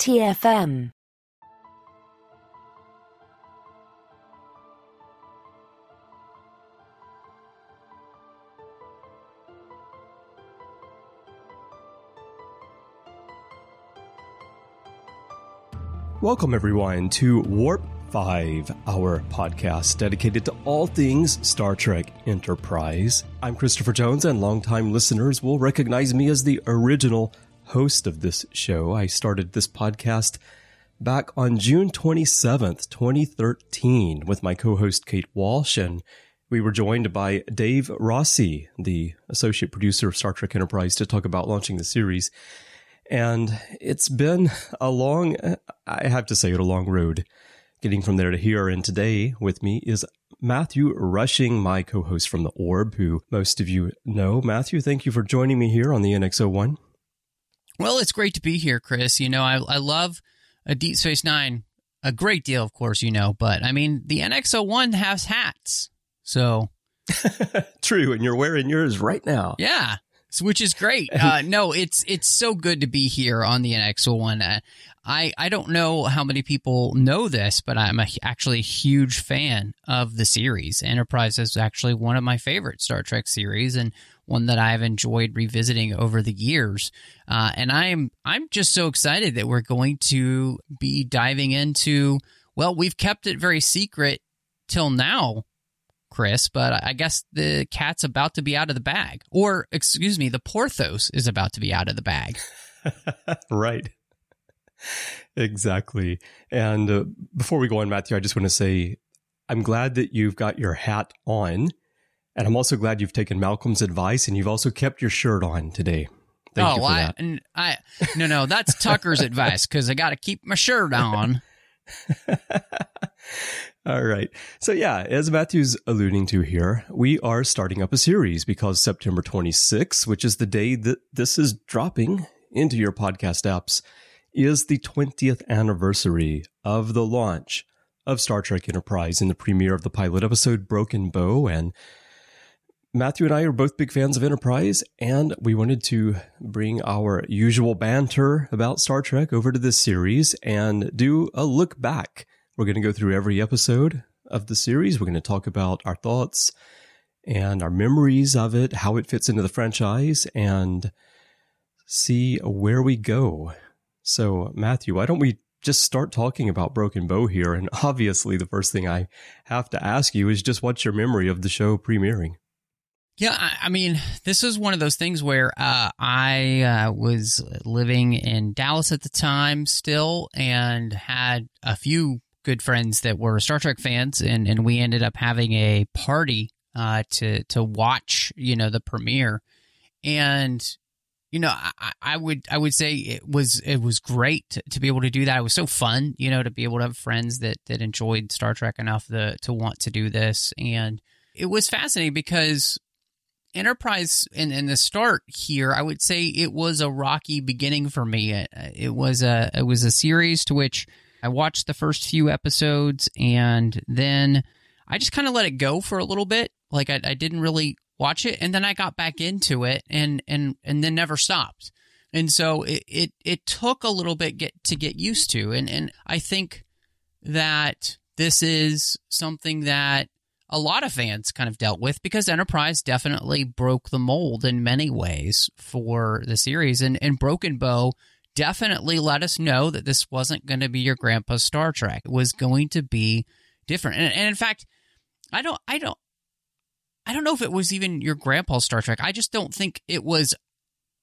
TFM. Welcome, everyone, to Warp 5, our podcast dedicated to all things Star Trek Enterprise. I'm Christopher Jones, and longtime listeners will recognize me as the original host of this show. I started this podcast back on June 27th, 2013, with my co host Kate Walsh, and we were joined by Dave Rossi, the associate producer of Star Trek Enterprise, to talk about launching the series. And it's been a long, I have to say it, a long road getting from there to here. And today with me is Matthew Rushing, my co host from The Orb, who most of you know. Matthew, thank you for joining me here on the NX01. Well, it's great to be here, Chris. You know, I, I love a Deep Space Nine a great deal, of course, you know, but I mean, the NX01 has hats. So. True. And you're wearing yours right now. Yeah which is great. Uh, no, it's it's so good to be here on the NX01. Uh, I I don't know how many people know this, but I'm a, actually a huge fan of the series. Enterprise is actually one of my favorite Star Trek series, and one that I've enjoyed revisiting over the years. Uh, and I'm I'm just so excited that we're going to be diving into. Well, we've kept it very secret till now Chris, but I guess the cat's about to be out of the bag. Or, excuse me, the Porthos is about to be out of the bag. right. Exactly. And uh, before we go on, Matthew, I just want to say I'm glad that you've got your hat on. And I'm also glad you've taken Malcolm's advice and you've also kept your shirt on today. Thank oh, you for I, that. I, no, no, that's Tucker's advice because I got to keep my shirt on. All right. So, yeah, as Matthew's alluding to here, we are starting up a series because September 26th, which is the day that this is dropping into your podcast apps, is the 20th anniversary of the launch of Star Trek Enterprise and the premiere of the pilot episode Broken Bow. And Matthew and I are both big fans of Enterprise, and we wanted to bring our usual banter about Star Trek over to this series and do a look back we're going to go through every episode of the series. We're going to talk about our thoughts and our memories of it, how it fits into the franchise, and see where we go. So, Matthew, why don't we just start talking about Broken Bow here? And obviously, the first thing I have to ask you is just what's your memory of the show premiering? Yeah, I, mean, this is one of those things where uh, I uh, was living in Dallas at the time still and had a few good friends that were Star Trek fans, and and we ended up having a party uh, to to watch, you know, the premiere, and you know, I, I, would I would say it was it was great to, to, be able to do that. It was so fun, you know, to be able to have friends that that enjoyed Star Trek enough to to want to do this, and it was fascinating because Enterprise in, in the start here, I would say it was a rocky beginning for me. It, it was a it was a series to which I watched the first few episodes and then I just kind of let it go for a little bit. Like I, I didn't really watch it, and then I got back into it, and and and then never stopped. And so it it, it took a little bit get to get used to, and and I think that this is something that a lot of fans kind of dealt with because Enterprise definitely broke the mold in many ways for the series, and and Broken Bow definitely let us know that this wasn't going to be your grandpa's Star Trek. It was going to be different. And, and in fact, I don't, I don't, I don't know if it was even your grandpa's Star Trek. I just don't think it was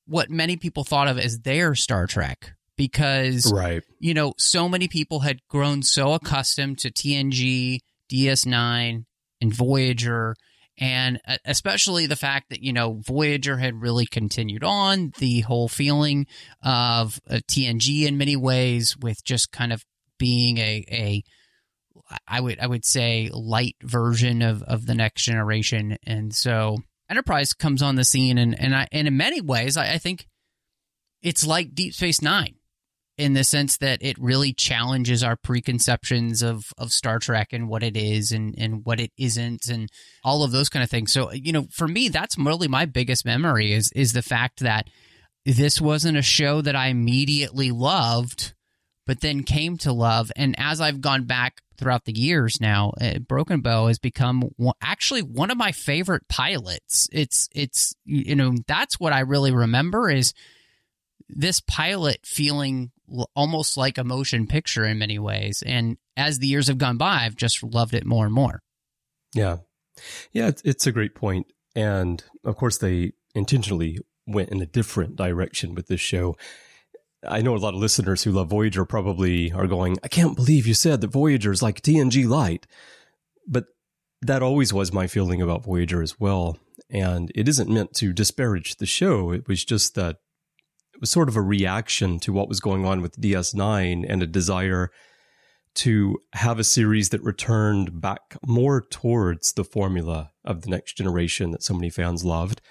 what many people thought of as their Star Trek because, right. you know, so many people had grown so accustomed to TNG, DS9, and Voyager and especially the fact that you know Voyager had really continued on the whole feeling of uh, TNG in many ways with just kind of being a a I would I would say light version of of the next generation and so Enterprise comes on the scene and and I and in many ways I, I think it's like Deep Space 9 in the sense that it really challenges our preconceptions of, of Star Trek and what it is and, and what it isn't and all of those kind of things. So, you know, for me, that's really my biggest memory is, is the fact that this wasn't a show that I immediately loved but then came to love. And as I've gone back throughout the years now, uh, Broken Bow has become one, actually one of my favorite pilots. It's it's you know that's what I really remember is this pilot feeling almost like a motion picture in many ways. And as the years have gone by, I've just loved it more and more. Yeah. Yeah, it's a great point. And of course, they intentionally went in a different direction with this show. I know a lot of listeners who love Voyager probably are going, I can't believe you said that Voyager is like TNG Light. But that always was my feeling about Voyager as well. And it isn't meant to disparage the show. It was just that it was sort of a reaction to what was going on with DS9 and a desire to have a series that returned back more towards the formula of the next generation that so many fans loved.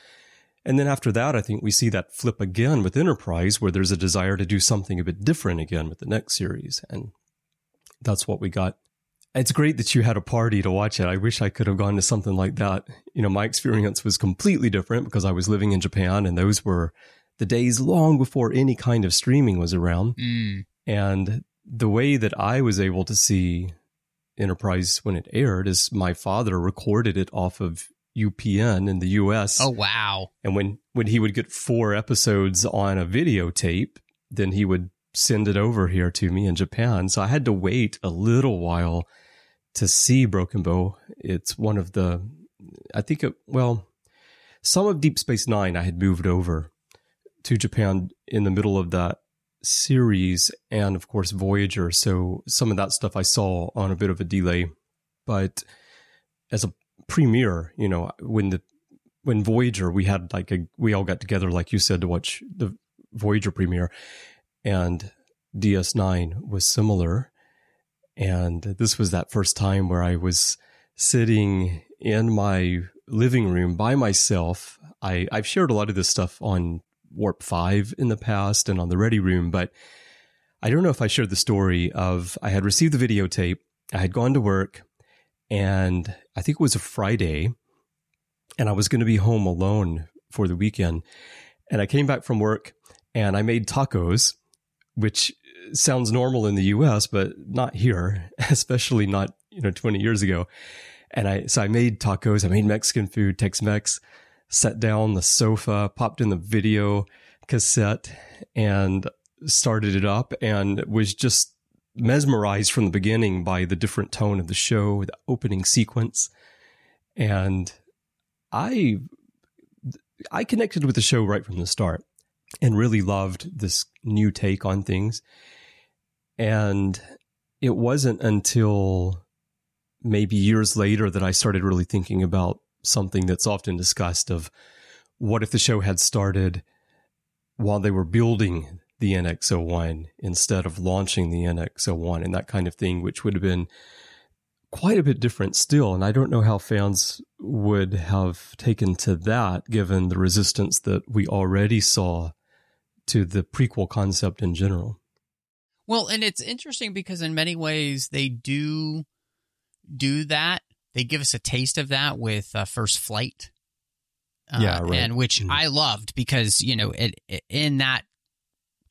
And then after that, I think we see that flip again with Enterprise, where there's a desire to do something a bit different again with the next series. And that's what we got. It's great that you had a party to watch it. I wish I could have gone to something like that. You know, my experience was completely different because I was living in Japan and those were the days long before any kind of streaming was around. Mm. And the way that I was able to see Enterprise when it aired is my father recorded it off of UPN in the US. Oh wow. And when when he would get four episodes on a videotape, then he would send it over here to me in Japan. So I had to wait a little while to see Broken Bow. It's one of the I think it well some of Deep Space 9 I had moved over to Japan in the middle of that series and of course Voyager. So some of that stuff I saw on a bit of a delay. But as a premiere, you know, when the when Voyager we had like a we all got together, like you said, to watch the Voyager premiere and DS9 was similar. And this was that first time where I was sitting in my living room by myself. I, I've shared a lot of this stuff on Warp 5 in the past and on the Ready Room, but I don't know if I shared the story of I had received the videotape, I had gone to work, and I think it was a Friday, and I was going to be home alone for the weekend. And I came back from work and I made tacos, which sounds normal in the US, but not here, especially not, you know, 20 years ago. And I, so I made tacos, I made Mexican food, Tex Mex, sat down on the sofa, popped in the video cassette and started it up and was just mesmerized from the beginning by the different tone of the show, the opening sequence. And I I connected with the show right from the start and really loved this new take on things. And it wasn't until maybe years later that I started really thinking about something that's often discussed of what if the show had started while they were building the NX01 instead of launching the NX01 and that kind of thing, which would have been quite a bit different still. And I don't know how fans would have taken to that given the resistance that we already saw to the prequel concept in general. Well, and it's interesting because in many ways they do do that they give us a taste of that with uh, First Flight. Uh, yeah, right. And which mm-hmm. I loved because, you know, it, it, in that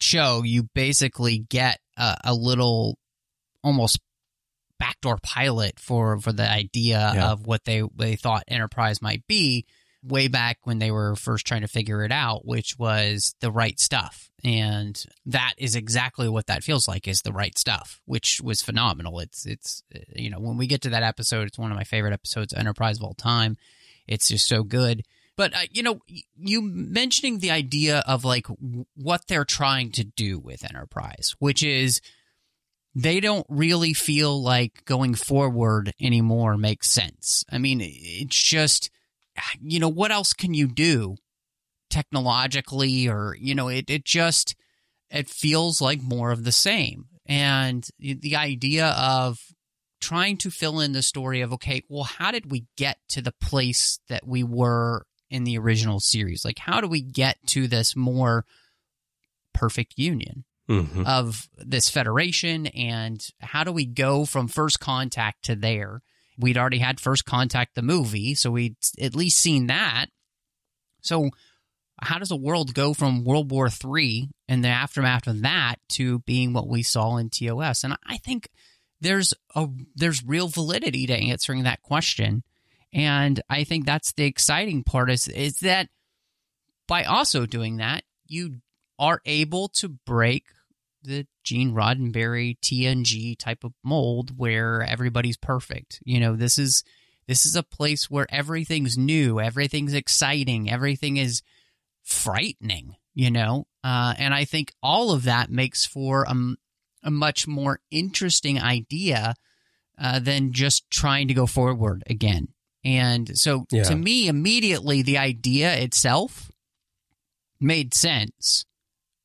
show, you basically get a, a, little almost backdoor pilot for, for the idea yeah. of what they, they thought Enterprise might be way back when they were first trying to figure it out, which was the right stuff. And that is exactly what that feels like is the right stuff, which was phenomenal. It's, it's, you know, when we get to that episode, it's one of my favorite episodes, Enterprise of all time. It's just so good. But, uh, you know, you mentioning the idea of like what they're trying to do with Enterprise, which is they don't really feel like going forward anymore makes sense. I mean, it's just, you know, what else can you do technologically or, you know, it, it just, it feels like more of the same. And the idea of trying to fill in the story of, okay, well, how did we get to the place that we were in the original series? Like, how do we get to this more perfect union? Mm-hmm. Of this federation, and how do we go from first contact to there? We'd already had First Contact, the movie, so we'd at least seen that. So, how does a world go from World War III and the aftermath of that to being what we saw in TOS? And I think there's a there's real validity to answering that question. And I think that's the exciting part is is that by also doing that, you are able to break the Gene Roddenberry TNG type of mold where everybody's perfect. You know, this is this is a place where everything's new, everything's exciting, everything is frightening, you know? Uh, and I think all of that makes for a, a much more interesting idea uh, than just trying to go forward again. And so yeah. to me, immediately, the idea itself made sense.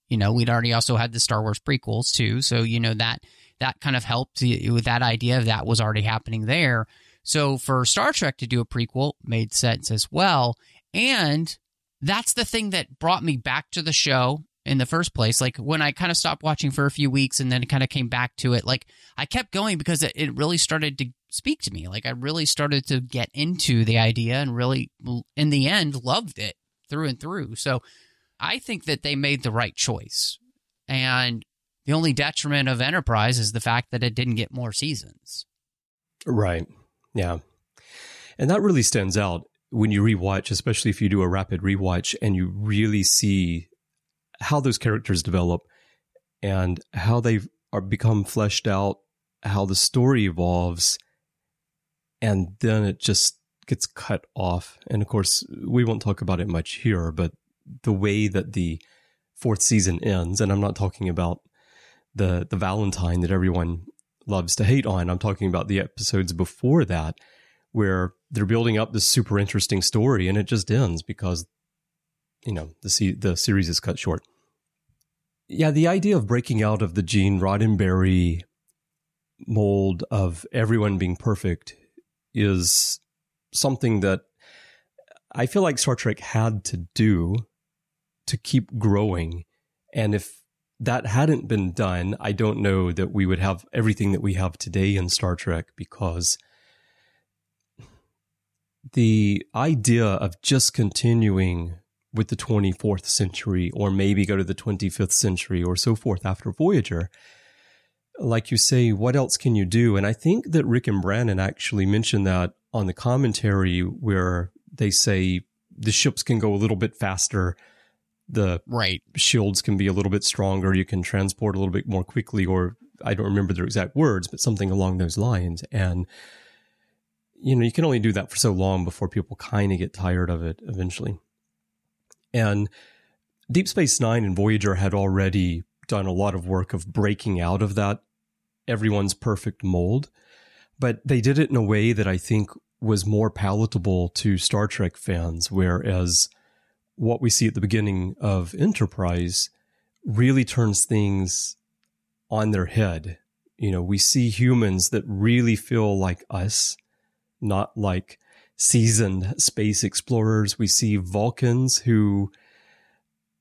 You know, we'd already also had the Star Wars prequels too. So, you know, that that kind of helped with that idea of that was already happening there. So for Star Trek to do a prequel made sense as well. And that's the thing that brought me back to the show in the first place. Like when I kind of stopped watching for a few weeks and then kind of came back to it, like I kept going because it, it really started to speak to me. Like I really started to get into the idea and really, in the end, loved it through and through. So I think that they made the right choice. And the only detriment of Enterprise is the fact that it didn't get more seasons. Right. Yeah. And that really stands out when you rewatch, especially if you do a rapid rewatch and you really see how those characters develop and how they are become fleshed out, how the story evolves, and then it just gets cut off. And of course, we won't talk about it much here, but the way that the fourth season ends, and I'm not talking about the the Valentine that everyone loves to hate on. I'm talking about the episodes before that where they're building up this super interesting story and it just ends because you know the the series is cut short. Yeah, the idea of breaking out of the Gene Roddenberry mold of everyone being perfect is something that I feel like Star Trek had to do to keep growing. And if that hadn't been done, I don't know that we would have everything that we have today in Star Trek because the idea of just continuing with the 24th century or maybe go to the 25th century or so forth after Voyager, like you say, what else can you do? And I think that Rick and Brannon actually mentioned that on the commentary where they say the ships can go a little bit faster the right shields can be a little bit stronger. You can transport a little bit more quickly, or I don't remember their exact words, but something along those lines. And you know, you can only do that for so long before people kind of get tired of it eventually. And Deep Space Nine and Voyager had already done a lot of work of breaking out of that everyone's perfect mold, but they did it in a way that I think was more palatable to Star Trek fans, whereas what we see at the beginning of Enterprise really turns things on their head. You know, we see humans that really feel like us, not like seasoned space explorers. We see Vulcans who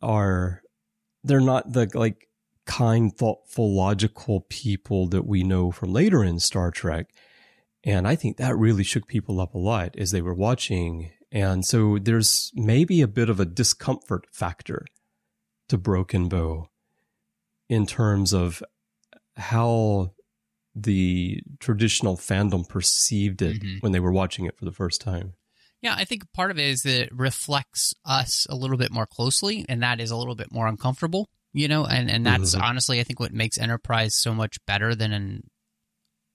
are, they're not the like kind, thoughtful, logical people that we know from later in Star Trek. And I think that really shook people up a lot as they were watching and so there's maybe a bit of a discomfort factor to Broken Bow in terms of how the traditional fandom perceived it mm-hmm. when they were watching it for the first time. Yeah, I think part of it is that it reflects us a little bit more closely, and that is a little bit more uncomfortable, you know. And and that's mm-hmm. honestly, I think, what makes Enterprise so much better than in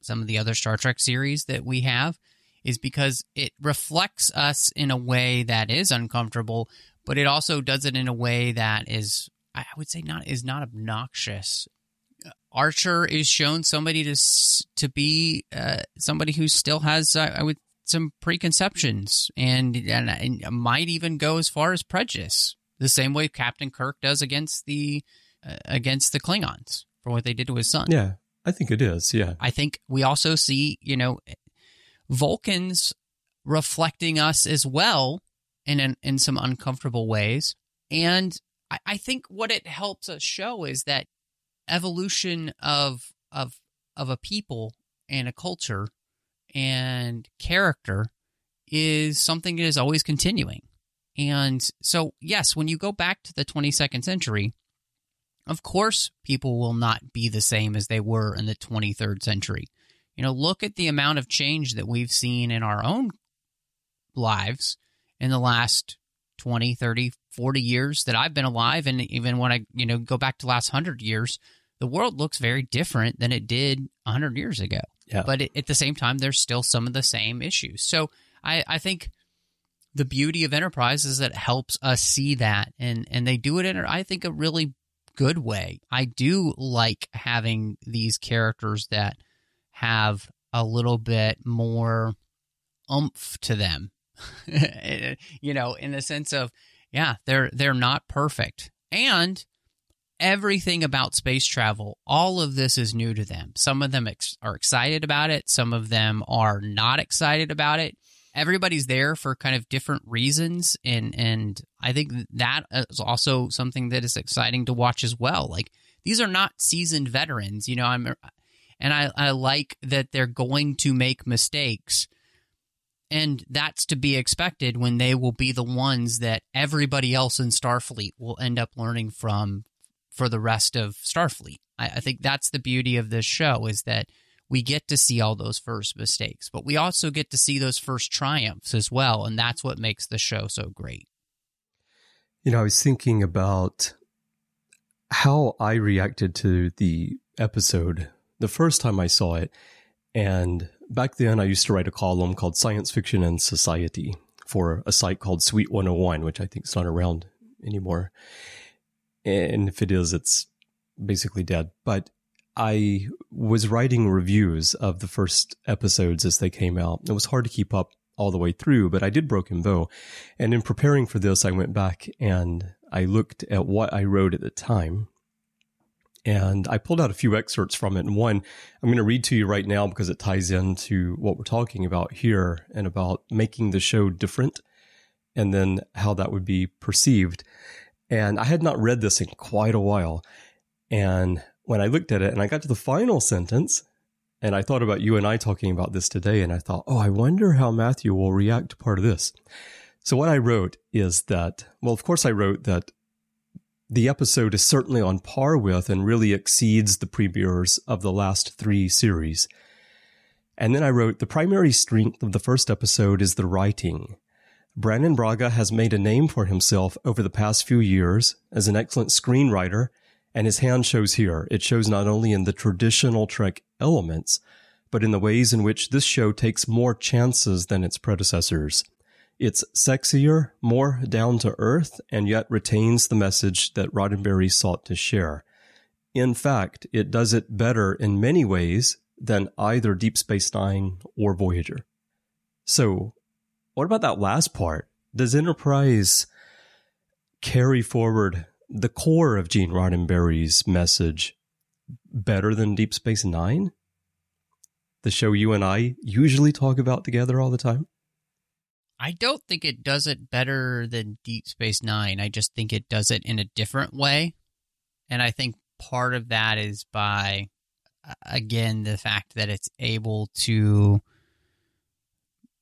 some of the other Star Trek series that we have is because it reflects us in a way that is uncomfortable, but it also does it in a way that is, I would say, not is not obnoxious. Archer is shown somebody to to be uh, somebody who still has, uh, I would, some preconceptions and, and and might even go as far as prejudice. The same way Captain Kirk does against the uh, against the Klingons for what they did to his son. Yeah, I think it is. Yeah. I think we also see, you know, Vulcans reflecting us as well in an, in some uncomfortable ways. And I, I think what it helps us show is that evolution of of of a people and a culture and character is something that is always continuing. And so, yes, when you go back to the 22nd century, of course, people will not be the same as they were in the 23rd century. You know, look at the amount of change that we've seen in our own lives in the last 20, 30, 40 years that I've been alive. And even when I, you know, go back to the last 100 years, the world looks very different than it did 100 years ago. Yeah. But it, at the same time, there's still some of the same issues. So I, I think the beauty of Enterprise is that it helps us see that. And, and they do it in, I think, a really good way. I do like having these characters that have a little bit more oomph to them. you know, in the sense of, yeah, they're they're not perfect. And everything about space travel, all of this is new to them. Some of them ex- are excited about it, some of them are not excited about it. Everybody's there for kind of different reasons and and I think that is also something that is exciting to watch as well. Like these are not seasoned veterans, you know, I'm and I, I like that they're going to make mistakes and that's to be expected when they will be the ones that everybody else in Starfleet will end up learning from for the rest of Starfleet. I, I think that's the beauty of this show is that we get to see all those first mistakes, but we also get to see those first triumphs as well. And that's what makes the show so great. You know, I was thinking about how I reacted to the episode the first time I saw it. And back then, I used to write a column called Science Fiction and Society for a site called Suite 101, which I think is not around anymore. And if it is, it's basically dead. But I was writing reviews of the first episodes as they came out. It was hard to keep up all the way through, but I did Broken Bow. And in preparing for this, I went back and I looked at what I wrote at the time and I pulled out a few excerpts from it. And one I'm going to read to you right now because it ties into what we're talking about here and about making the show different and then how that would be perceived. And I had not read this in quite a while. And when I looked at it and I got to the final sentence, and I thought about you and I talking about this today, and I thought, oh, I wonder how Matthew will react to part of this. So, what I wrote is that, well, of course, I wrote that the episode is certainly on par with and really exceeds the premieres of the last three series. And then I wrote the primary strength of the first episode is the writing. Brannon Braga has made a name for himself over the past few years as an excellent screenwriter, and his hand shows here. It shows not only in the traditional Trek elements, but in the ways in which this show takes more chances than its predecessors. It's sexier, more down to earth, and yet retains the message that Roddenberry sought to share. In fact, it does it better in many ways than either Deep Space Nine or Voyager. So, what about that last part? Does Enterprise carry forward the core of Gene Roddenberry's message better than Deep Space Nine? The show you and I usually talk about together all the time? I don't think it does it better than Deep Space Nine. I just think it does it in a different way. And I think part of that is by, again, the fact that it's able to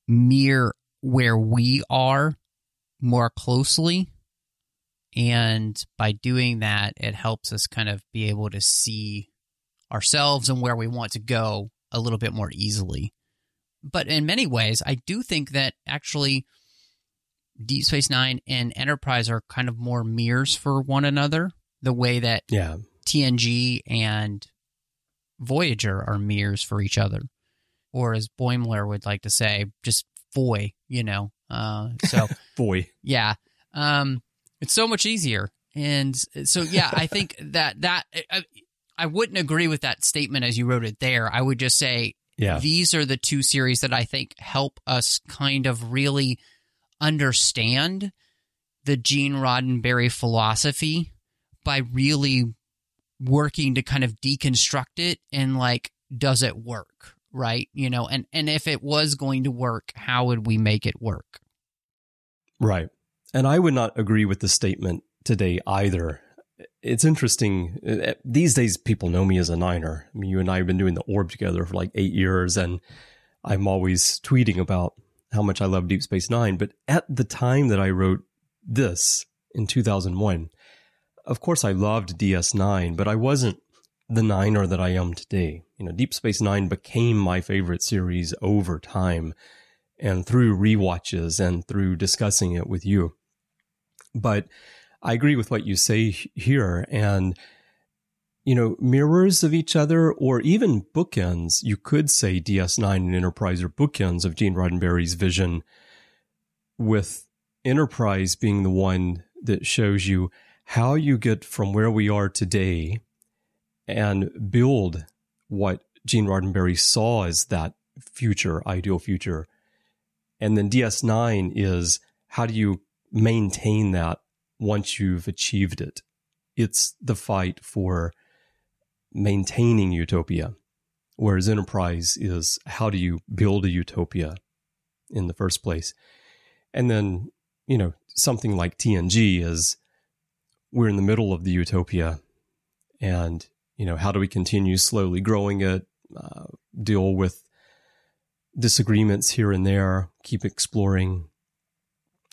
mirror where we are more closely. And by doing that, it helps us kind of be able to see ourselves and where we want to go a little bit more easily but in many ways, I do think that actually Deep Space Nine and Enterprise are kind of more mirrors for one another, the way that yeah. TNG and Voyager are mirrors for each other. Or as Boimler would like to say, just boy, you know. Uh, so boy, yeah, um, it's so much easier, and so yeah, I think that that I, I wouldn't agree with that statement as you wrote it there. I would just say yeah. These are the two series that I think help us kind of really understand the Gene Roddenberry philosophy by really working to kind of deconstruct it and like does it work right? You know and and if it was going to work how would we make it work? Right. And i would not agree with the statement today either it's interesting. Uh, these days, people know me as a Niner. I mean, you and I have been doing the orb together for like eight years, and I'm always tweeting about how much I love Deep Space Nine. But at the time that I wrote this in 2001. Of course, I loved DS9, but I wasn't the niner that I am today. You know, Deep Space Nine became my favorite series over time and through rewatches and through discussing it with you. But I agree with what you say here. And, you know, mirrors of each other or even bookends, you could say DS9 and Enterprise are bookends of Gene Roddenberry's vision, with Enterprise being the one that shows you how you get from where we are today and build what Gene Roddenberry saw as that future, ideal future. And then DS9 is how do you maintain that once you've achieved it? It's the fight for maintaining utopia. Whereas Enterprise is how do you build a utopia in the first place? And then, you know, something like TNG is we're in the middle of the utopia and you know how do we continue slowly growing it uh, deal with disagreements here and there keep exploring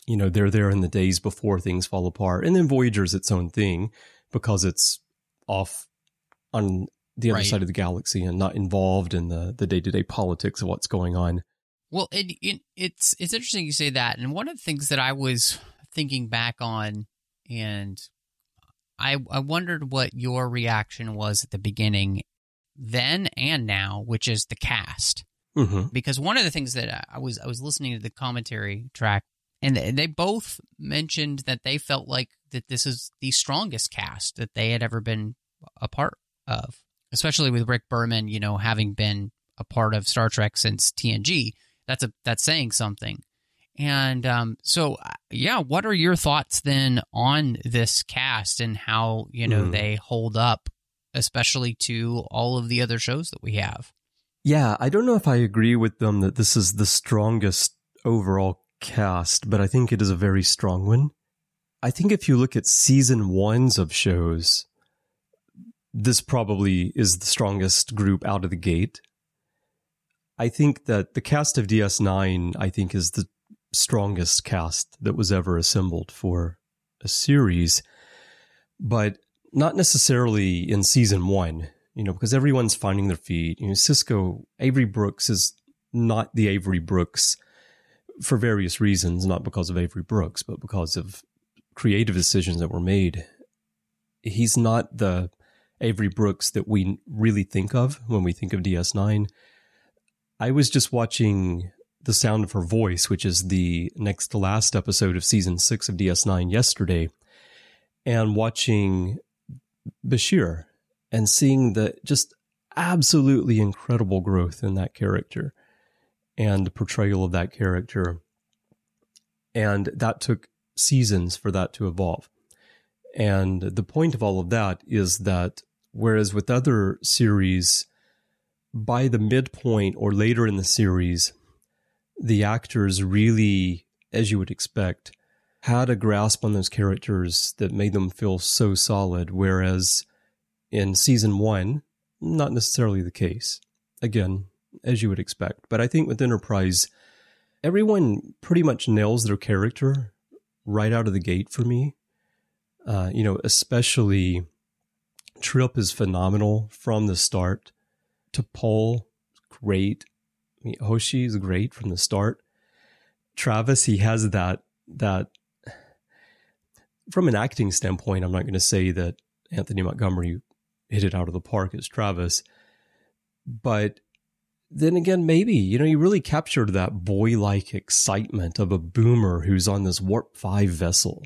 you know they're there in the days before things fall apart and then voyager's its own thing because it's off on the other right. side of the galaxy and not involved in the the day-to-day politics of what's going on well it, it, it's it's interesting you say that and one of the things that i was thinking back on and I, I wondered what your reaction was at the beginning, then and now, which is the cast. Mm-hmm. Because one of the things that I was I was listening to the commentary track, and they both mentioned that they felt like that this is the strongest cast that they had ever been a part of, especially with Rick Berman, you know, having been a part of Star Trek since TNG. That's a that's saying something. And um, so, uh, yeah, what are your thoughts then on this cast and how you know mm. they hold up, especially to all of the other shows that we have? Yeah, I don't know if I agree with them that this is the strongest overall cast, but I think it is a very strong one. I think if you look at season ones of shows, this probably is the strongest group out of the gate. I think that the cast of DS9, I think, is the strongest cast that was ever assembled for a series, but not necessarily in season one, you know, because everyone's finding their feet. You know, Sisko, Avery Brooks is not the Avery Brooks for various reasons, not because of Avery Brooks, but because of creative decisions that were made. He's not the Avery Brooks that we really think of when we think of DS9. I was just watching the Sound of Her Voice, which is the next to last episode of season six of DS9 yesterday, and watching Bashir and seeing the just absolutely incredible growth in that character and the portrayal of that character. And that took seasons for that to evolve. And the point of all of that is that whereas with other series, by the midpoint or later in the series, the actors really, as you would expect, had a grasp on those characters that made them feel so solid. Whereas in season one, not necessarily the case. Again, as you would expect. But I think with Enterprise, everyone pretty much nails their character right out of the gate for me. Uh, you know, especially Trip is phenomenal from the start. T'Pol, great. I mean, Hoshi is great from the start. Travis, he has that that from an acting standpoint, I'm not going to say that Anthony Montgomery hit it out of the park as Travis, but then again, maybe you know he really captured that boy-like excitement of a boomer who's on this warp five vessel,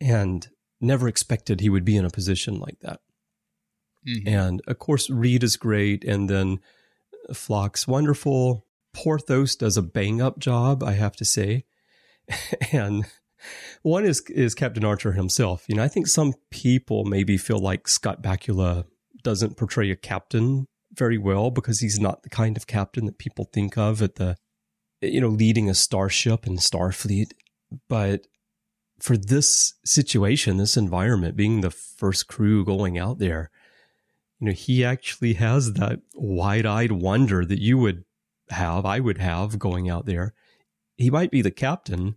and never expected he would be in a position like that. Mm-hmm. And of course, Reed is great, and then Phlox, wonderful. Porthos does a bang up job, I have to say. and one is is Captain Archer himself. You know, I think some people maybe feel like Scott Bakula doesn't portray a captain very well because he's not the kind of captain that people think of at the you know leading a starship in Starfleet. But for this situation, this environment, being the first crew going out there, you know, he actually has that wide eyed wonder that you would have, I would have going out there. He might be the captain,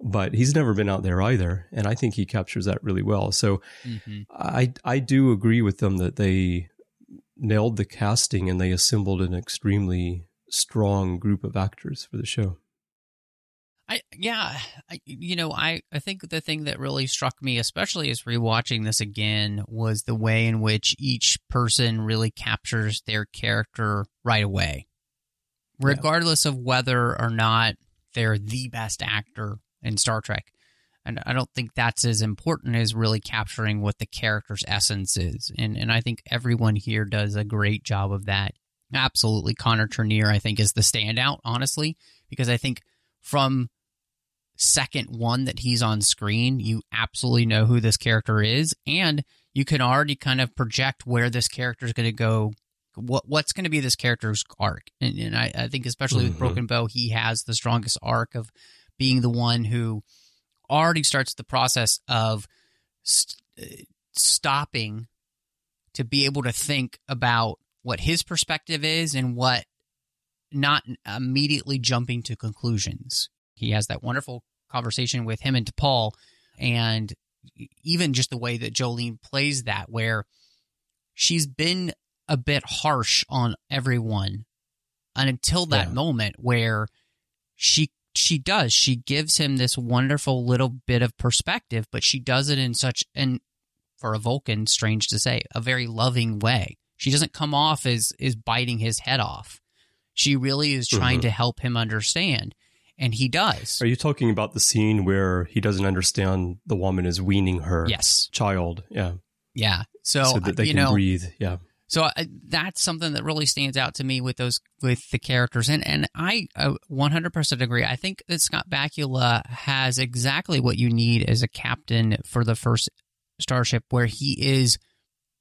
but he's never been out there either, and I think he captures that really well. So Mm-hmm. I I do agree with them that they nailed the casting and they assembled an extremely strong group of actors for the show. I yeah, I, you know, I I think the thing that really struck me, especially as rewatching this again, was the way in which each person really captures their character right away, Yeah. regardless of whether or not they're the best actor in Star Trek. And I don't think that's as important as really capturing what the character's essence is. And and I think everyone here does a great job of that. Absolutely, Connor Trinneer, I think, is the standout, honestly, because I think from second one that he's on screen, you absolutely know who this character is, and you can already kind of project where this character is going to go. What what's going to be this character's arc? And, and I, I think especially with Mhm. Broken Bow, he has the strongest arc of being the one who already starts the process of st- uh, stopping to be able to think about what his perspective is and what not immediately jumping to conclusions. He has that wonderful conversation with him and T'Pol, and even just the way that Jolene plays that, where she's been a bit harsh on everyone and until that Yeah. moment where she she does. She gives him this wonderful little bit of perspective but she does it in such an for a vulcan strange to say a very loving way. She doesn't come off as is biting his head off. She really is trying Mhm. to help him understand and he does. Are you talking about the scene where he doesn't understand the woman is weaning her yes. child? Yeah, yeah. So, so that they you can know breathe. Yeah, So uh, that's something that really stands out to me with those with the characters, and and I uh, 100% agree. I think that Scott Bakula has exactly what you need as a captain for the first starship, where he is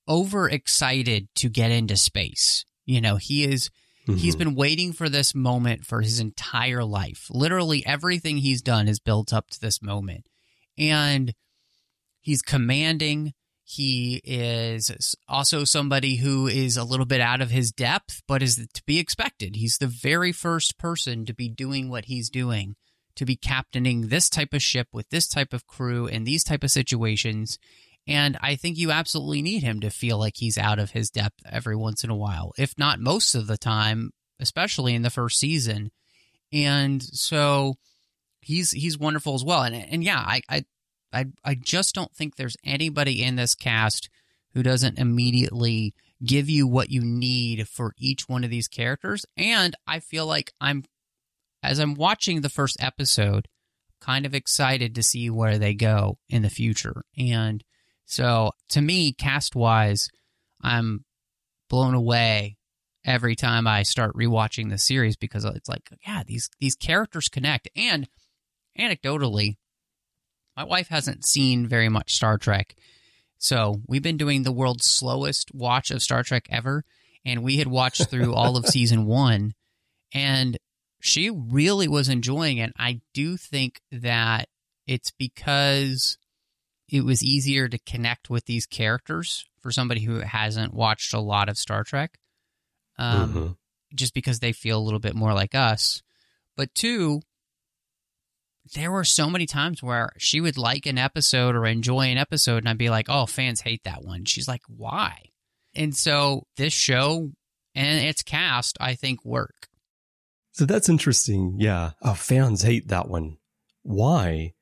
overexcited to get into space. You know, he is he's Mhm. been waiting for this moment for his entire life. Literally everything he's done is built up to this moment. And he's commanding. He is also somebody who is a little bit out of his depth, but is to be expected. He's the very first person to be doing what he's doing, to be captaining this type of ship with this type of crew in these type of situations. And I think you absolutely need him to feel like he's out of his depth every once in a while, if not most of the time, especially in the first season. And so he's he's wonderful as well. And and yeah, I I I, I just don't think there's anybody in this cast who doesn't immediately give you what you need for each one of these characters. And I feel like I'm as I'm watching the first episode, kind of excited to see where they go in the future. And so to me, cast wise, I'm blown away every time I start rewatching the series because it's like, yeah, these these characters connect. And anecdotally, my wife hasn't seen very much Star Trek. So we've been doing the world's slowest watch of Star Trek ever. And we had watched through all of season one. And she really was enjoying it. I do think that it's because it was easier to connect with these characters for somebody who hasn't watched a lot of Star Trek. Um, Mhm. just because they feel a little bit more like us. But two, there were so many times where she would like an episode or enjoy an episode, and I'd be like, oh, fans hate that one. She's like, why? And so this show and its cast, I think, work. So that's interesting. Yeah. Oh, fans hate that one. Why?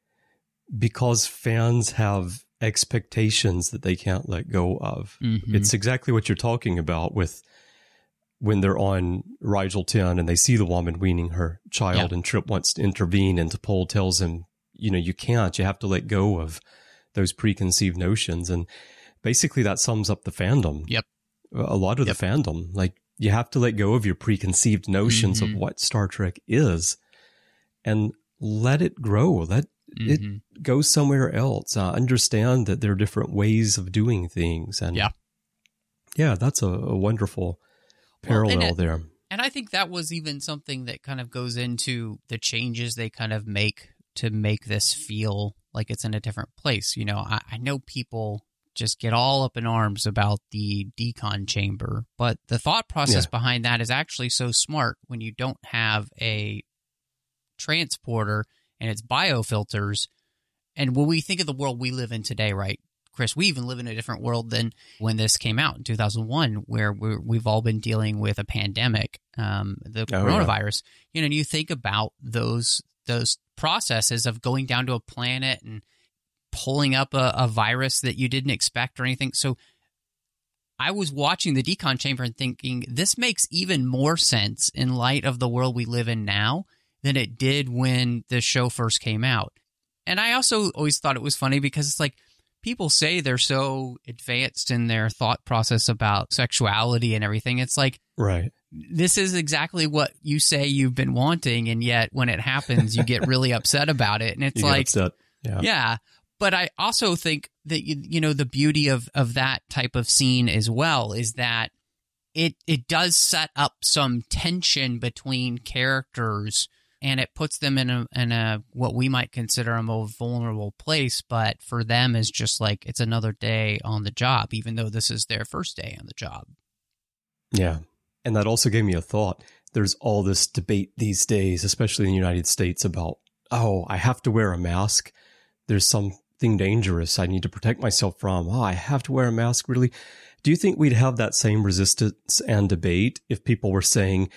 Because fans have expectations that they can't let go of. Mhm. It's exactly what you're talking about with when they're on Rigel 10 and they see the woman weaning her child and Trip wants to intervene and T'Pol tells him, you know, you can't, you have to let go of those preconceived notions. And basically that sums up the fandom. Yep. A lot of Yep. the fandom. Like you have to let go of your preconceived notions Mhm. of what Star Trek is and let it grow. Let it Mhm. go somewhere else. Uh, understand that there are different ways of doing things. And Yeah. yeah, that's a, a wonderful Well, and parallel it- there. And I think that was even something that kind of goes into the changes they kind of make to make this feel like it's in a different place. You know, I, I know people just get all up in arms about the decon chamber, but the thought process Yeah. behind that is actually so smart when you don't have a transporter and it's biofilters. And when we think of the world we live in today, right, Chris, we even live in a different world than when this came out in 2001, where we have all been dealing with a pandemic, um, the oh, coronavirus. Yeah. You know, and you think about those those processes of going down to a planet and pulling up a, a virus that you didn't expect or anything. So I was watching the decon chamber and thinking this makes even more sense in light of the world we live in now than it did when the show first came out. And I also always thought it was funny because it's like people say they're so advanced in their thought process about sexuality and everything. It's like, right. This is exactly what you say you've been wanting, and yet when it happens, you get really upset about it. And it's you like, yeah. yeah, but I also think that you, you know the beauty of of that type of scene as well is that it it does set up some tension between characters and it puts them in a in a what we might consider a more vulnerable place but for them is just like it's another day on the job even though this is their first day on the job yeah and that also gave me a thought there's all this debate these days especially in the united states about oh i have to wear a mask there's something dangerous I need to protect myself from. Oh, I have to wear a mask, really? Do you think we'd have that same resistance and debate if people were saying,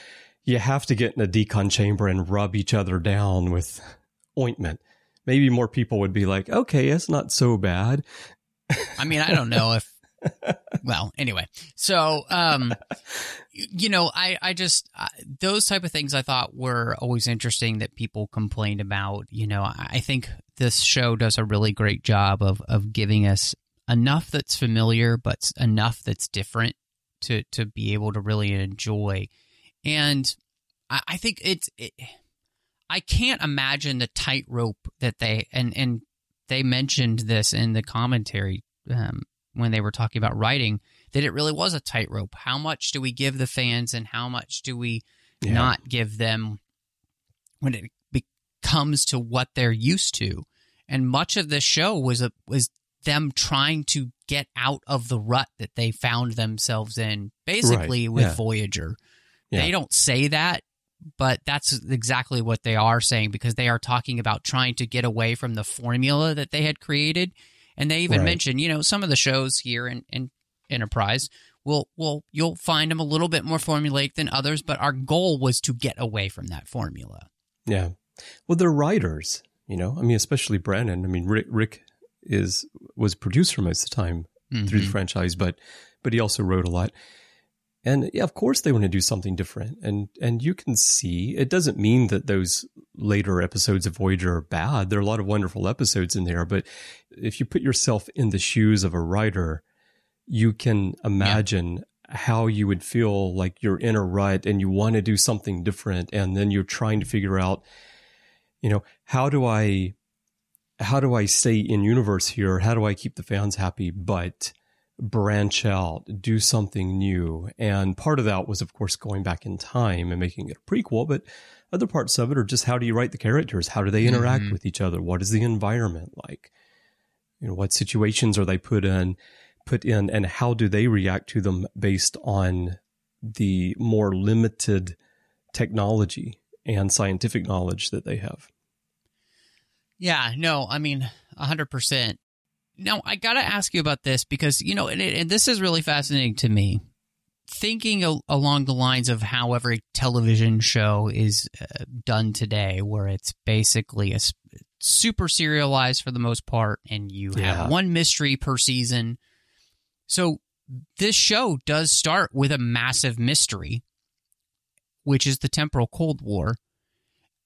you have to get in a decon chamber and rub each other down with ointment? Maybe more people would be like, okay, it's not so bad. I mean, I don't know if well, anyway, so um, you know, I I just uh, those type of things I thought were always interesting that people complained about. You know, I think this show does a really great job of of giving us enough that's familiar, but enough that's different to to be able to really enjoy. And I, I think it's. It, I can't imagine the tightrope that they and and they mentioned this in the commentary um, when they were talking about writing that it really was a tightrope. How much do we give the fans and how much do we yeah. not give them when it comes to what they're used to? And much of the show was a, was them trying to get out of the rut that they found themselves in, basically right. with yeah. Voyager. Yeah. They don't say that, but that's exactly what they are saying because they are talking about trying to get away from the formula that they had created and they even right. mention, you know, some of the shows here in, in Enterprise will will you'll find them a little bit more formulaic than others, but our goal was to get away from that formula. Yeah. Well, they're writers, you know. I mean, especially Brannon. I mean, Rick, Rick is was producer most of the time mm-hmm. through the mm-hmm. franchise, but but he also wrote a lot. And yeah, of course they want to do something different. And and you can see it doesn't mean that those later episodes of Voyager are bad. There are a lot of wonderful episodes in there, but if you put yourself in the shoes of a writer, you can imagine yeah. how you would feel like you're in a rut and you want to do something different and then you're trying to figure out you know, how do I how do I stay in universe here? How do I keep the fans happy but branch out, do something new. And part of that was, of course, going back in time and making it a prequel, but other parts of it are just how do you write the characters? How do they interact mm-hmm. with each other? What is the environment like? You know, what situations are they put in, put in, and how do they react to them based on the more limited technology and scientific knowledge that they have? Yeah, no, I mean, 100%. Now, I got to ask you about this because, you know, and, and, this is really fascinating to me. Thinking a, along the lines of how every television show is uh, done today, where it's basically a super serialized for the most part, and you yeah. have one mystery per season. So, this show does start with a massive mystery, which is the temporal Cold War.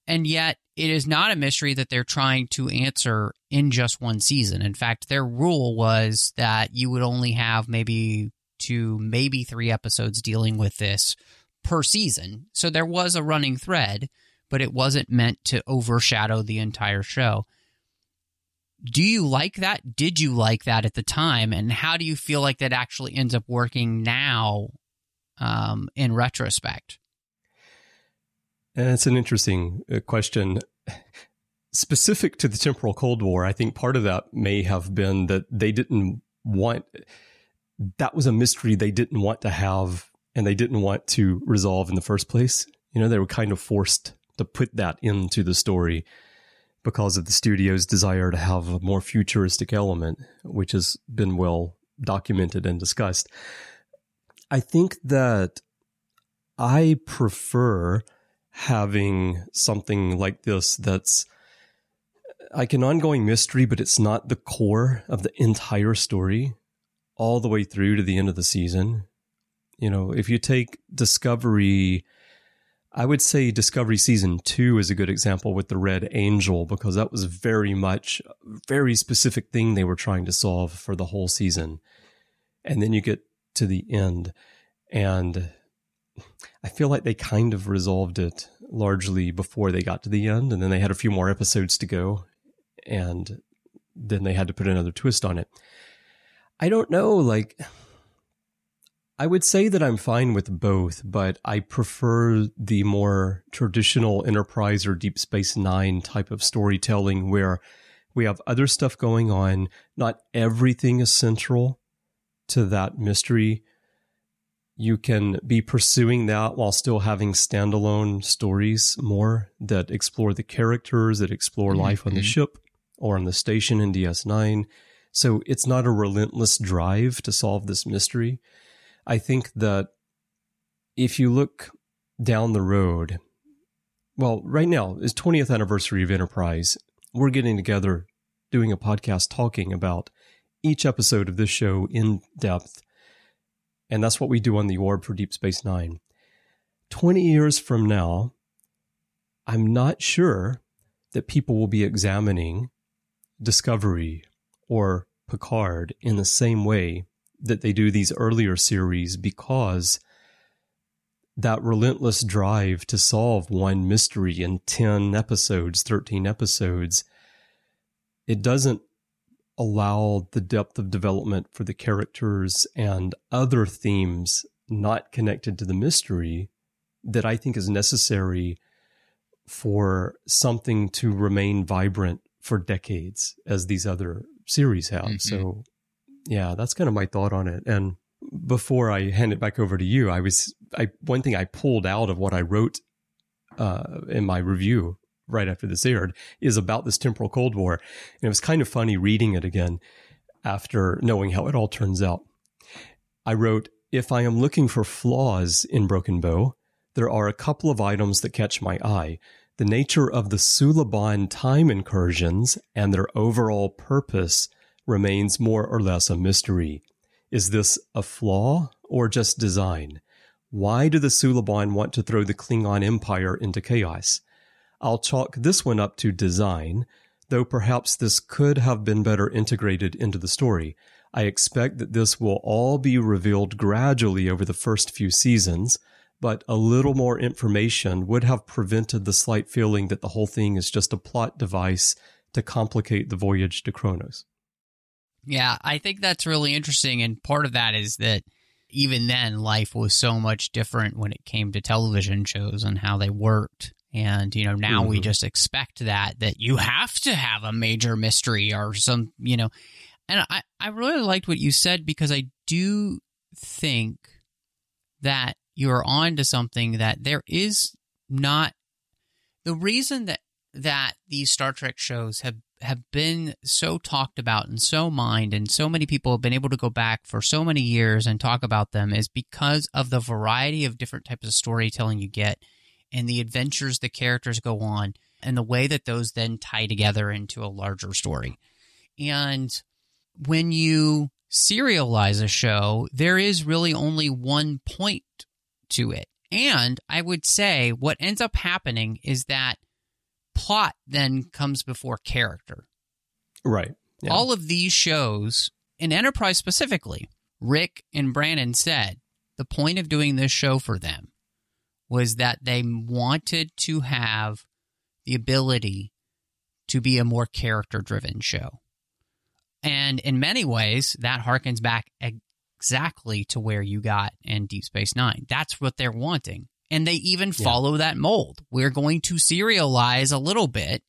And yet, it is not a mystery that they're trying to answer in just one season. In fact, their rule was that you would only have maybe two, maybe three episodes dealing with this per season. So there was a running thread, but it wasn't meant to overshadow the entire show. Do you like that? Did you like that at the time? And how do you feel like that actually ends up working now um, in retrospect? And it's an interesting uh, question. Specific to the temporal Cold War, I think part of that may have been that they didn't want that was a mystery they didn't want to have and they didn't want to resolve in the first place. You know, they were kind of forced to put that into the story because of the studio's desire to have a more futuristic element, which has been well documented and discussed. I think that I prefer having something like this that's like an ongoing mystery, but it's not the core of the entire story all the way through to the end of the season. You know, if you take Discovery, I would say Discovery season two is a good example with the Red Angel because that was very much very specific thing they were trying to solve for the whole season. And then you get to the end and I feel like they kind of resolved it largely before they got to the end, and then they had a few more episodes to go, and then they had to put another twist on it. I don't know, like. I would say that I'm fine with both, but I prefer the more traditional Enterprise or Deep Space Nine type of storytelling where we have other stuff going on. Not everything is central to that mystery, you can be pursuing that while still having standalone stories more that explore the characters, that explore mm-hmm. life on the mm-hmm. ship or on the station in DS9. So it's not a relentless drive to solve this mystery. I think that if you look down the road, well, right now is 20th anniversary of Enterprise. We're getting together doing a podcast talking about each episode of this show in depth and that's what we do on the orb for Deep Space Nine. 20 years from now, I'm not sure that people will be examining Discovery or Picard in the same way that they do these earlier series because that relentless drive to solve one mystery in 10 episodes, 13 episodes, it doesn't allow the depth of development for the characters and other themes not connected to the mystery that I think is necessary for something to remain vibrant for decades as these other series have. Mm-hmm. So yeah, that's kind of my thought on it. And before I hand it back over to you, I was I one thing I pulled out of what I wrote uh, in my review right after this aired is about this temporal Cold War. And it was kind of funny reading it again after knowing how it all turns out. I wrote, If I am looking for flaws in Broken Bow, there are a couple of items that catch my eye. The nature of the Suliban time incursions and their overall purpose remains more or less a mystery. Is this a flaw or just design? Why do the Suliban want to throw the Klingon Empire into chaos? I'll chalk this one up to design, though perhaps this could have been better integrated into the story. I expect that this will all be revealed gradually over the first few seasons, but a little more information would have prevented the slight feeling that the whole thing is just a plot device to complicate the voyage to Kronos. Yeah, I think that's really interesting. And part of that is that even then, life was so much different when it came to television shows and how they worked. And, you know, now mm-hmm. we just expect that, that you have to have a major mystery or some, you know. And I, I really liked what you said because I do think that you're on to something that there is not the reason that that these Star Trek shows have have been so talked about and so mined and so many people have been able to go back for so many years and talk about them is because of the variety of different types of storytelling you get and the adventures the characters go on and the way that those then tie together into a larger story. And when you serialize a show, there is really only one point to it. And I would say what ends up happening is that plot then comes before character. Right. Yeah. All of these shows, in Enterprise specifically, Rick and Brannon said the point of doing this show for them was that they wanted to have the ability to be a more character driven show. And in many ways, that harkens back exactly to where you got in Deep Space Nine. That's what they're wanting. And they even yeah. follow that mold. We're going to serialize a little bit.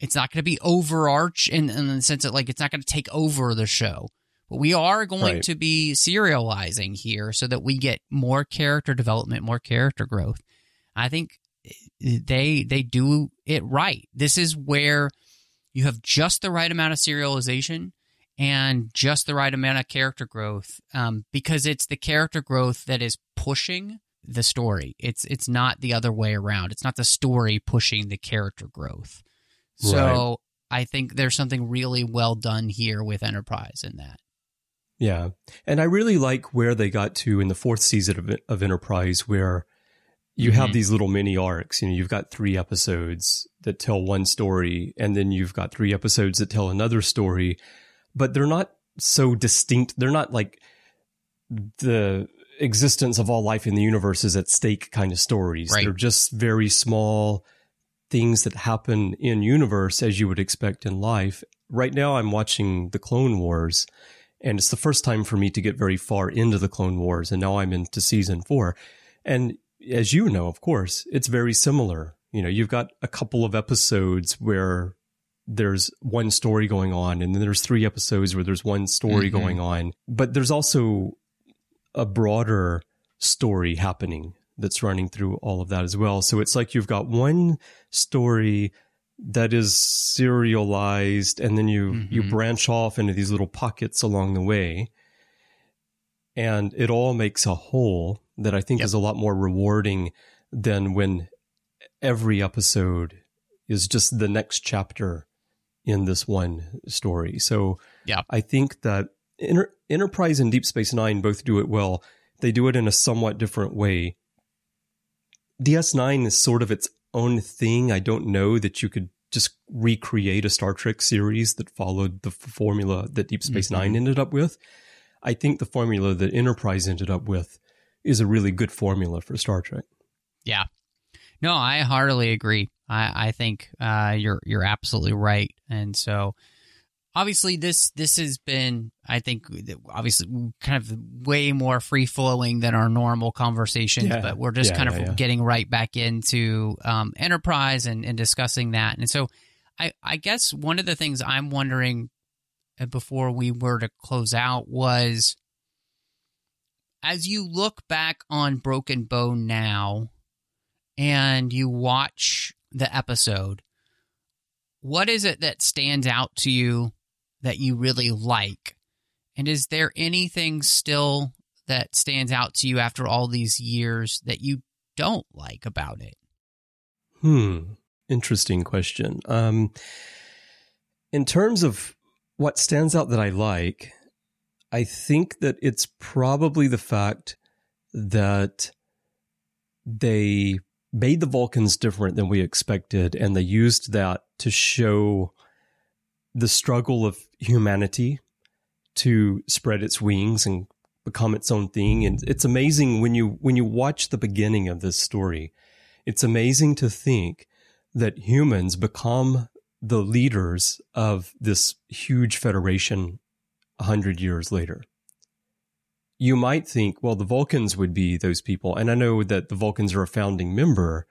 It's not going to be overarch in, in the sense that, like, it's not going to take over the show. But we are going right. to be serializing here so that we get more character development, more character growth. I think they they do it right. This is where you have just the right amount of serialization and just the right amount of character growth um, because it's the character growth that is pushing the story. It's it's not the other way around. It's not the story pushing the character growth. So right. I think there's something really well done here with Enterprise in that. Yeah. And I really like where they got to in the fourth season of, of Enterprise, where you mm-hmm. have these little mini arcs. You know, you've got three episodes that tell one story, and then you've got three episodes that tell another story, but they're not so distinct. They're not like the existence of all life in the universe is at stake kind of stories. Right. They're just very small things that happen in universe as you would expect in life. Right now I'm watching the Clone Wars and it's the first time for me to get very far into the Clone Wars and now I'm into season 4. And as you know, of course, it's very similar. You know, you've got a couple of episodes where there's one story going on and then there's three episodes where there's one story mm-hmm. going on, but there's also a broader story happening that's running through all of that as well. So it's like you've got one story that is serialized and then you mm-hmm. you branch off into these little pockets along the way and it all makes a whole that I think yep. is a lot more rewarding than when every episode is just the next chapter in this one story. So yeah. I think that Enterprise and Deep Space Nine both do it well. They do it in a somewhat different way. DS9 is sort of its own thing. I don't know that you could just recreate a Star Trek series that followed the formula that Deep Space mm-hmm. Nine ended up with. I think the formula that Enterprise ended up with is a really good formula for Star Trek. Yeah. No, I heartily agree. I, I think uh, you're you're absolutely right. And so obviously this this has been I think obviously kind of way more free flowing than our normal conversations, yeah. but we're just yeah, kind of yeah, getting right back into um, enterprise and, and discussing that. And so I I guess one of the things I'm wondering uh, before we were to close out was as you look back on Broken Bow now and you watch the episode, what is it that stands out to you that you really like? And is there anything still that stands out to you after all these years that you don't like about it? Hmm. Interesting question. Um, in terms of what stands out that I like, I think that it's probably the fact that they made the Vulcans different than we expected, and they used that to show the struggle of humanity to spread its wings and become its own thing. And it's amazing when you when you watch the beginning of this story. It's amazing to think that humans become the leaders of this huge federation a hundred years later. You might think, well, the Vulcans would be those people. And I know that the Vulcans are a founding member,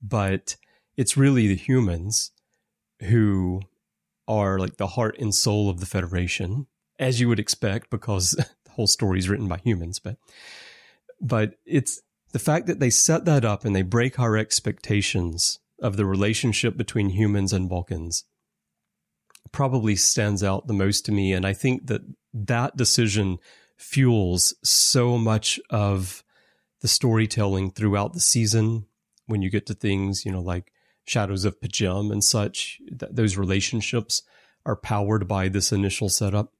but it's really the humans who are like the heart and soul of the Federation, as you would expect, because the whole story is written by humans. But, but it's the fact that they set that up and they break our expectations of the relationship between humans and Vulcans probably stands out the most to me. And I think that that decision fuels so much of the storytelling throughout the season when you get to things, you know, like Shadows of P'Jem and such, th- those relationships are powered by this initial setup.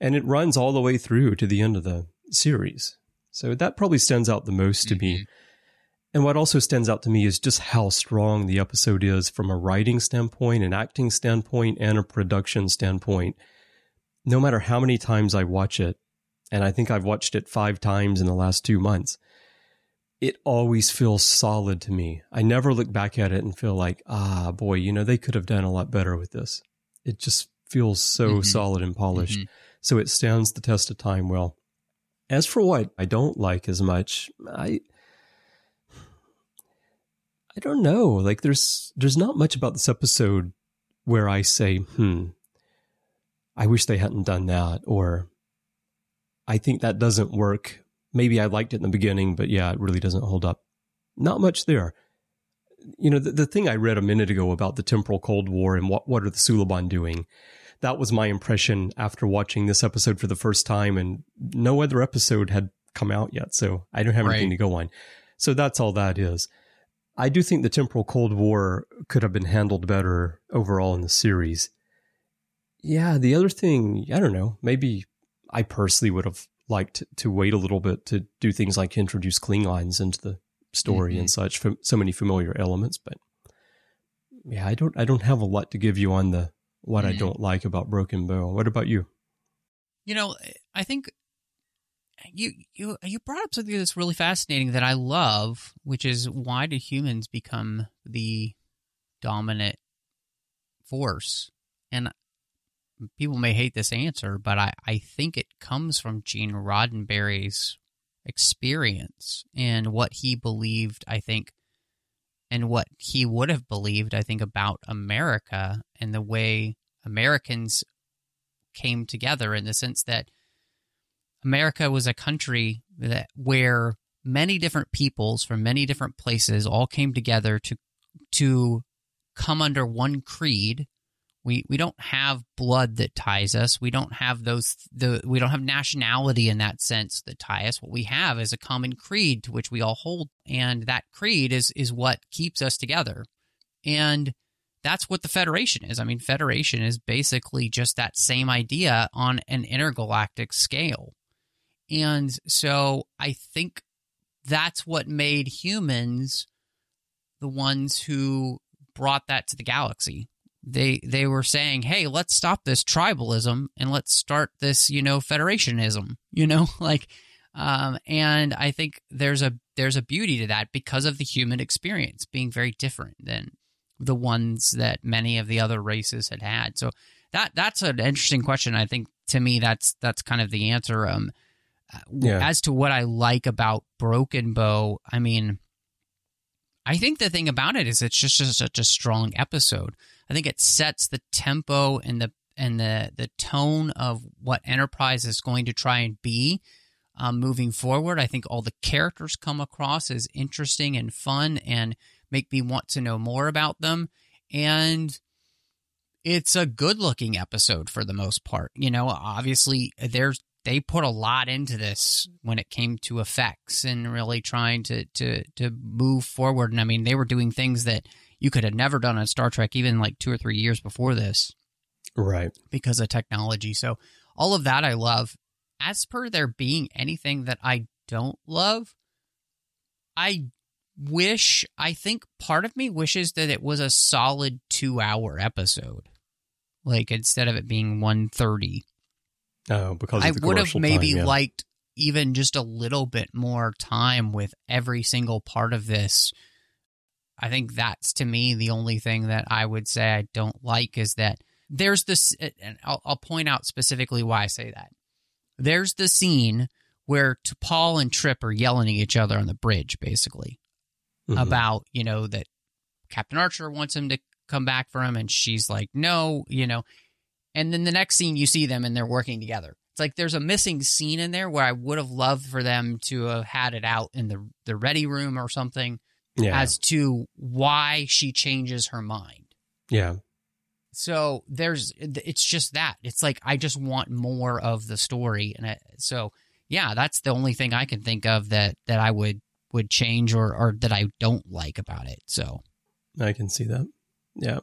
And it runs all the way through to the end of the series. So that probably stands out the most to mm-hmm. me. And what also stands out to me is just how strong the episode is from a writing standpoint, an acting standpoint, and a production standpoint. No matter how many times I watch it, and I think I've watched it five times in the last two months, it always feels solid to me. I never look back at it and feel like, ah, boy, you know, they could have done a lot better with this. It just feels so mm-hmm. solid and polished. Mm-hmm. So it stands the test of time well. As for what I don't like as much, I I don't know. Like there's there's not much about this episode where I say, "Hmm, I wish they hadn't done that," or "I think that doesn't work maybe I liked it in the beginning, but yeah, it really doesn't hold up. Not much there. you know, the, the thing I read a minute ago about the temporal Cold War and what, what are the Suliban doing, that was my impression after watching this episode for the first time. And no other episode had come out yet. So I don't have Right. anything to go on. So that's all that is. I do think the temporal Cold War could have been handled better overall in the series. Yeah, the other thing, I don't know, maybe I personally would have liked to wait a little bit to do things like introduce Klingons into the story and such, fam- so many familiar elements. But yeah, I don't, I don't have a lot to give you on the what I Mhm. don't like about Broken Bow. What about you? You know, I think you you you brought up something that's really fascinating that I love, which is why do humans become the dominant force? And people may hate this answer, but I, I think it comes from Gene Roddenberry's experience and what he believed, I think, and what he would have believed, I think, about America and the way Americans came together in the sense that America was a country that where many different peoples from many different places all came together to to come under one creed. We we don't have blood that ties us. We don't have those the we don't have nationality in that sense that tie us. What we have is a common creed to which we all hold, and that creed is is what keeps us together. And that's what the Federation is. I mean, Federation is basically just that same idea on an intergalactic scale. And so I think that's what made humans the ones who brought that to the galaxy. They they were saying, "Hey, let's stop this tribalism and let's start this, you know, federationism." You know, like um and I think there's a there's a beauty to that because of the human experience being very different than the ones that many of the other races had had. So that that's an interesting question. I think to me that's that's kind of the answer. Um, Yeah. as to what I like about Broken Bow, I mean, I think the thing about it is it's just, just such a strong episode. I think it sets the tempo and the and the the tone of what Enterprise is going to try and be um, moving forward. I think all the characters come across as interesting and fun and make me want to know more about them. And it's a good looking episode for the most part. You know, obviously there's they put a lot into this when it came to effects and really trying to to to move forward. And I mean, they were doing things that you could have never done on Star Trek even like two or three years before this Right. because of technology. So all of that I love. As per there being anything that I don't love, I wish I think part of me wishes that it was a solid 2-hour episode. Like instead of it being 130. Oh, because I would have maybe time, yeah. liked even just a little bit more time with every single part of this. I think that's to me the only thing that I would say I don't like is that there's this, and I'll, I'll point out specifically why I say that. There's the scene where T'Pol and Trip are yelling at each other on the bridge, basically Mhm. about you know that Captain Archer wants him to come back for him, and she's like, no, you know. And then the next scene, you see them and they're working together. It's like there's a missing scene in there where I would have loved for them to have had it out in the the ready room or something yeah. as to why she changes her mind. yeah. So there's it's just that it's like I just want more of the story, and I, so yeah, that's the only thing I can think of that that I would would change or or that I don't like about it. So I can see that. Yeah.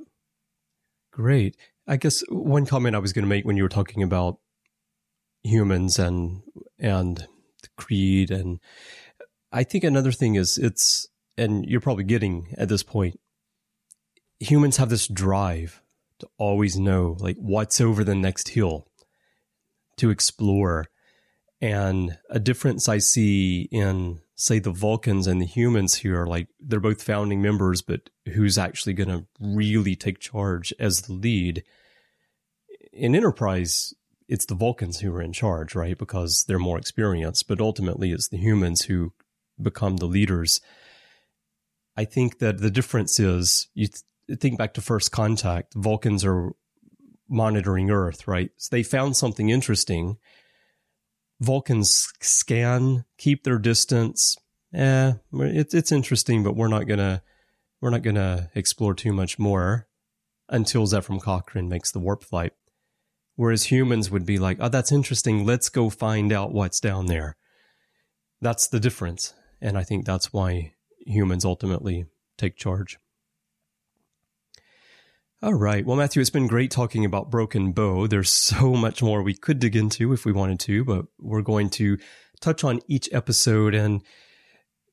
Great. I guess one comment I was going to make when you were talking about humans and and creed and I think another thing is it's and you're probably getting at this point humans have this drive to always know like what's over the next hill to explore. And a difference I see in say the Vulcans and the humans here like they're both founding members but who's actually going to really take charge as the lead? In Enterprise it's the Vulcans who are in charge right? Because they're more experienced but ultimately it's the humans who become the leaders. I think that the difference is you th- think back to first contact Vulcans are monitoring earth right? So they found something interesting Vulcans scan, keep their distance. Eh, it's it's interesting, but we're not gonna we're not to explore too much more until Zefram Cochrane makes the warp flight. Whereas humans would be like, oh, that's interesting. Let's go find out what's down there. That's the difference. And I think that's why humans ultimately take charge. All right. Well, Matthew, it's been great talking about Broken Bow. There's so much more we could dig into if we wanted to, but we're going to touch on each episode and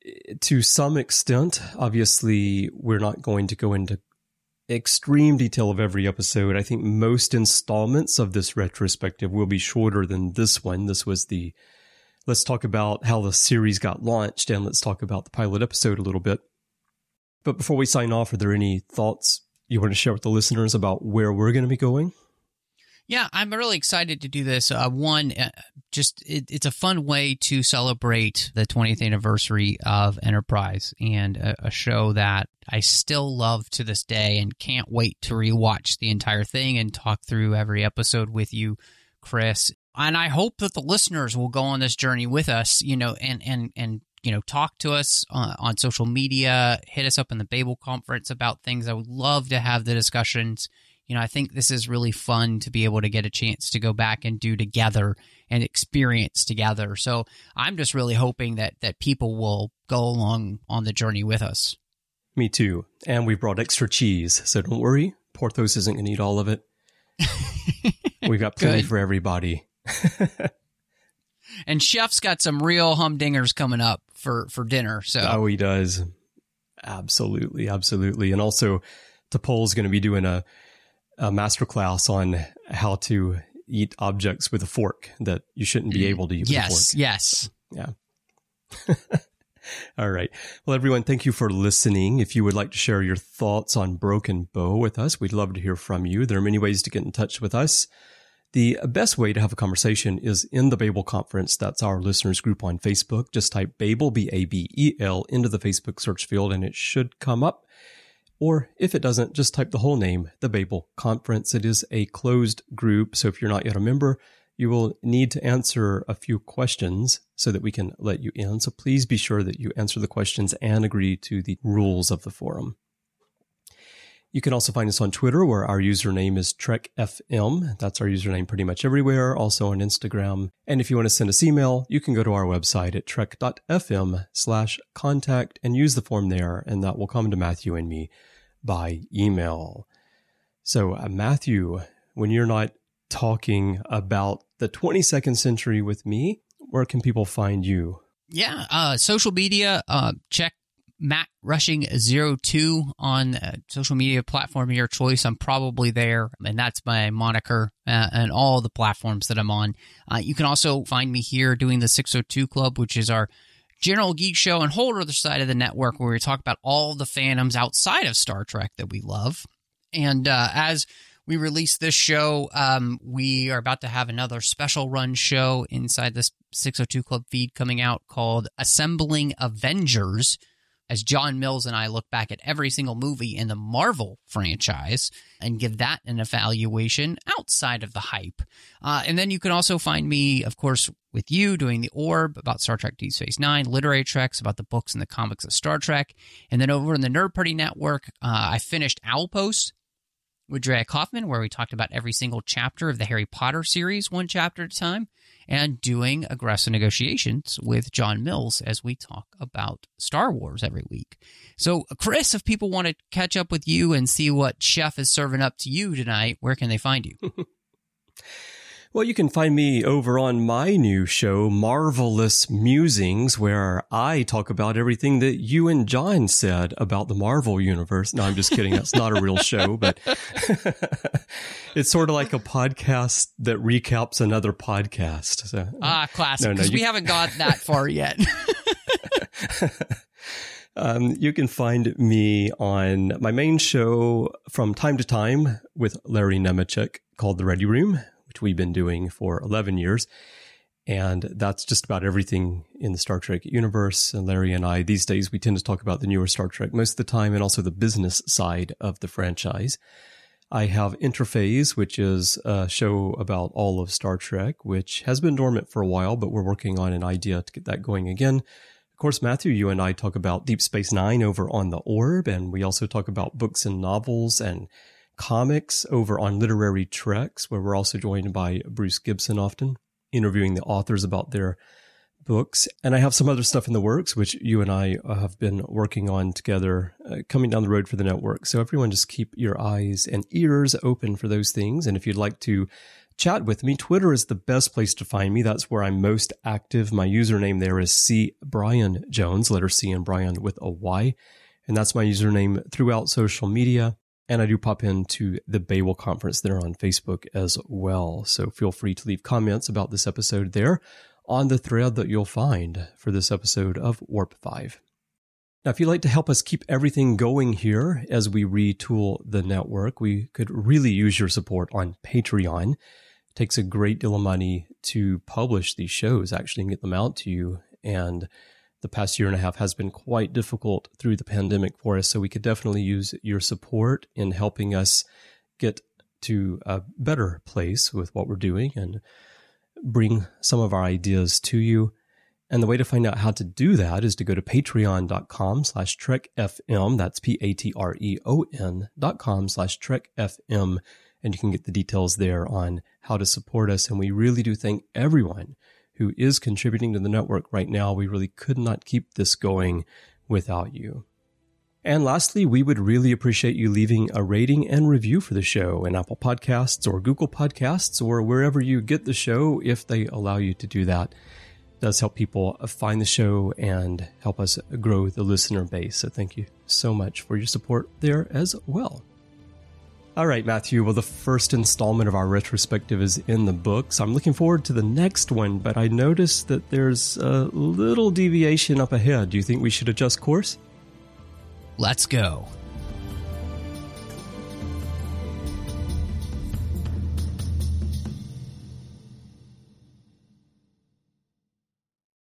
eh, to some extent, obviously, we're not going to go into extreme detail of every episode. I think most installments of this retrospective will be shorter than this one. This was the let's talk about how the series got launched and let's talk about the pilot episode a little bit. But before we sign off, are there any thoughts you want to share with the listeners about where we're going to be going? Yeah, I'm really excited to do this. Uh, one, uh, just it, it's a fun way to celebrate the 20th anniversary of Enterprise and a, a, show that I still love to this day and can't wait to rewatch the entire thing and talk through every episode with you, Chris. And I hope that the listeners will go on this journey with us, you know, and and and you know, talk to us on, uh, on social media, hit us up in the Babel conference about things. I would love to have the discussions you know, I think this is really fun to be able to get a chance to go back and do together and experience together. So I'm just really hoping that that people will go along on the journey with us. Me too. And we brought extra cheese, so don't worry. Porthos isn't going to eat all of it. We've got plenty for everybody. and Chef's got some real humdingers coming up for for dinner. So oh, he does. Absolutely, absolutely. And also, T'Pol's going to be doing a a masterclass on how to eat objects with a fork that you shouldn't be mm. able to eat yes, with a fork. Yes. Yeah. All right. Well, everyone, thank you for listening. If you would like to share your thoughts on Broken Bow with us, we'd love to hear from you. There are many ways to get in touch with us. The best way to have a conversation is in the Babel Conference. That's our listeners group on Facebook. Just type Babel, B A B E L, into the Facebook search field and it should come up. Or if it doesn't, just type the whole name, the Babel Conference. It is a closed group. So if you're not yet a member, you will need to answer a few questions so that we can let you in. So please be sure that you answer the questions and agree to the rules of the forum. You can also find us on Twitter where our username is TrekFM. That's our username pretty much everywhere, also on Instagram. And if you want to send us email, you can go to our website at trek.fm slash contact and use the form there, and that will come to Matthew and me by email. So, uh, Matthew, when you're not talking about the 22nd century with me, where can people find you? Yeah, uh, social media. Uh, check Matt Rushing 02 on uh, social media platform of your choice. I'm probably there, and that's my moniker uh, and all the platforms that I'm on. Uh, you can also find me here doing the 602 Club, which is our general geek show and whole other side of the network where we talk about all the fandoms outside of Star Trek that we love. And uh, as we release this show, um, we are about to have another special run show inside this 602 Club feed coming out called Assembling Avengers as John Mills and I look back at every single movie in the Marvel franchise and give that an evaluation outside of the hype. Uh, and then you can also find me, of course, with you doing the Orb about Star Trek Deep Space Nine, literary treks about the books and the comics of Star Trek. And then over in the Nerd Party Network, uh, I finished Owlpost with Drea Kaufman, where we talked about every single chapter of the Harry Potter series, one chapter at a time and doing aggressive negotiations with John Mills as we talk about Star Wars every week. So, Chris, if people want to catch up with you and see what Chef is serving up to you tonight, where can they find you? Well, you can find me over on my new show, Marvelous Musings, where I talk about everything that you and John said about the Marvel universe. No, I'm just kidding. That's not a real show, but it's sort of like a podcast that recaps another podcast. So, ah, classic. Because no, no, we haven't got that far yet. Um, you can find me on my main show from time to time with Larry Nemecek called The Ready Room, we've been doing for 11 years. And that's just about everything in the Star Trek universe. And Larry and I, these days, we tend to talk about the newer Star Trek most of the time and also the business side of the franchise. I have Interphase, which is a show about all of Star Trek, which has been dormant for a while, but we're working on an idea to get that going again Of course, Matthew, you and I talk about Deep Space Nine over on the Orb, and we also talk about books and novels and comics over on Literary Treks, where we're also joined by Bruce Gibson often, interviewing the authors about their books. And I have some other stuff in the works, which you and I have been working on together, uh, coming down the road for the network. So everyone just keep your eyes and ears open for those things. And if you'd like to chat with me, Twitter is the best place to find me. That's where I'm most active. My username there is C Bryan Jones, letter C and Bryan with a Y. And that's my username throughout social media. And I do pop into the Babel conference there on Facebook as well. So feel free to leave comments about this episode there on the thread that you'll find for this episode of Warp 5. Now, if you'd like to help us keep everything going here as we retool the network, we could really use your support on Patreon. It takes a great deal of money to publish these shows, actually, and get them out to you. And the past year and a half has been quite difficult through the pandemic for us. So we could definitely use your support in helping us get to a better place with what we're doing and bring some of our ideas to you. And the way to find out how to do that is to go to patreon.com slash trekfm. That's P-A-T-R-E-O-N dot com slash trekfm. And you can get the details there on how to support us. And we really do thank everyone who is contributing to the network right now. We really could not keep this going without you. And lastly, we would really appreciate you leaving a rating and review for the show in Apple Podcasts or Google Podcasts or wherever you get the show if they allow you to do that. It does help people find the show and help us grow the listener base. So thank you so much for your support there as well. All right, Matthew. Well, the first installment of our retrospective is in the books. I'm looking forward to the next one, but I noticed that there's a little deviation up ahead. Do you think we should adjust course? Let's go.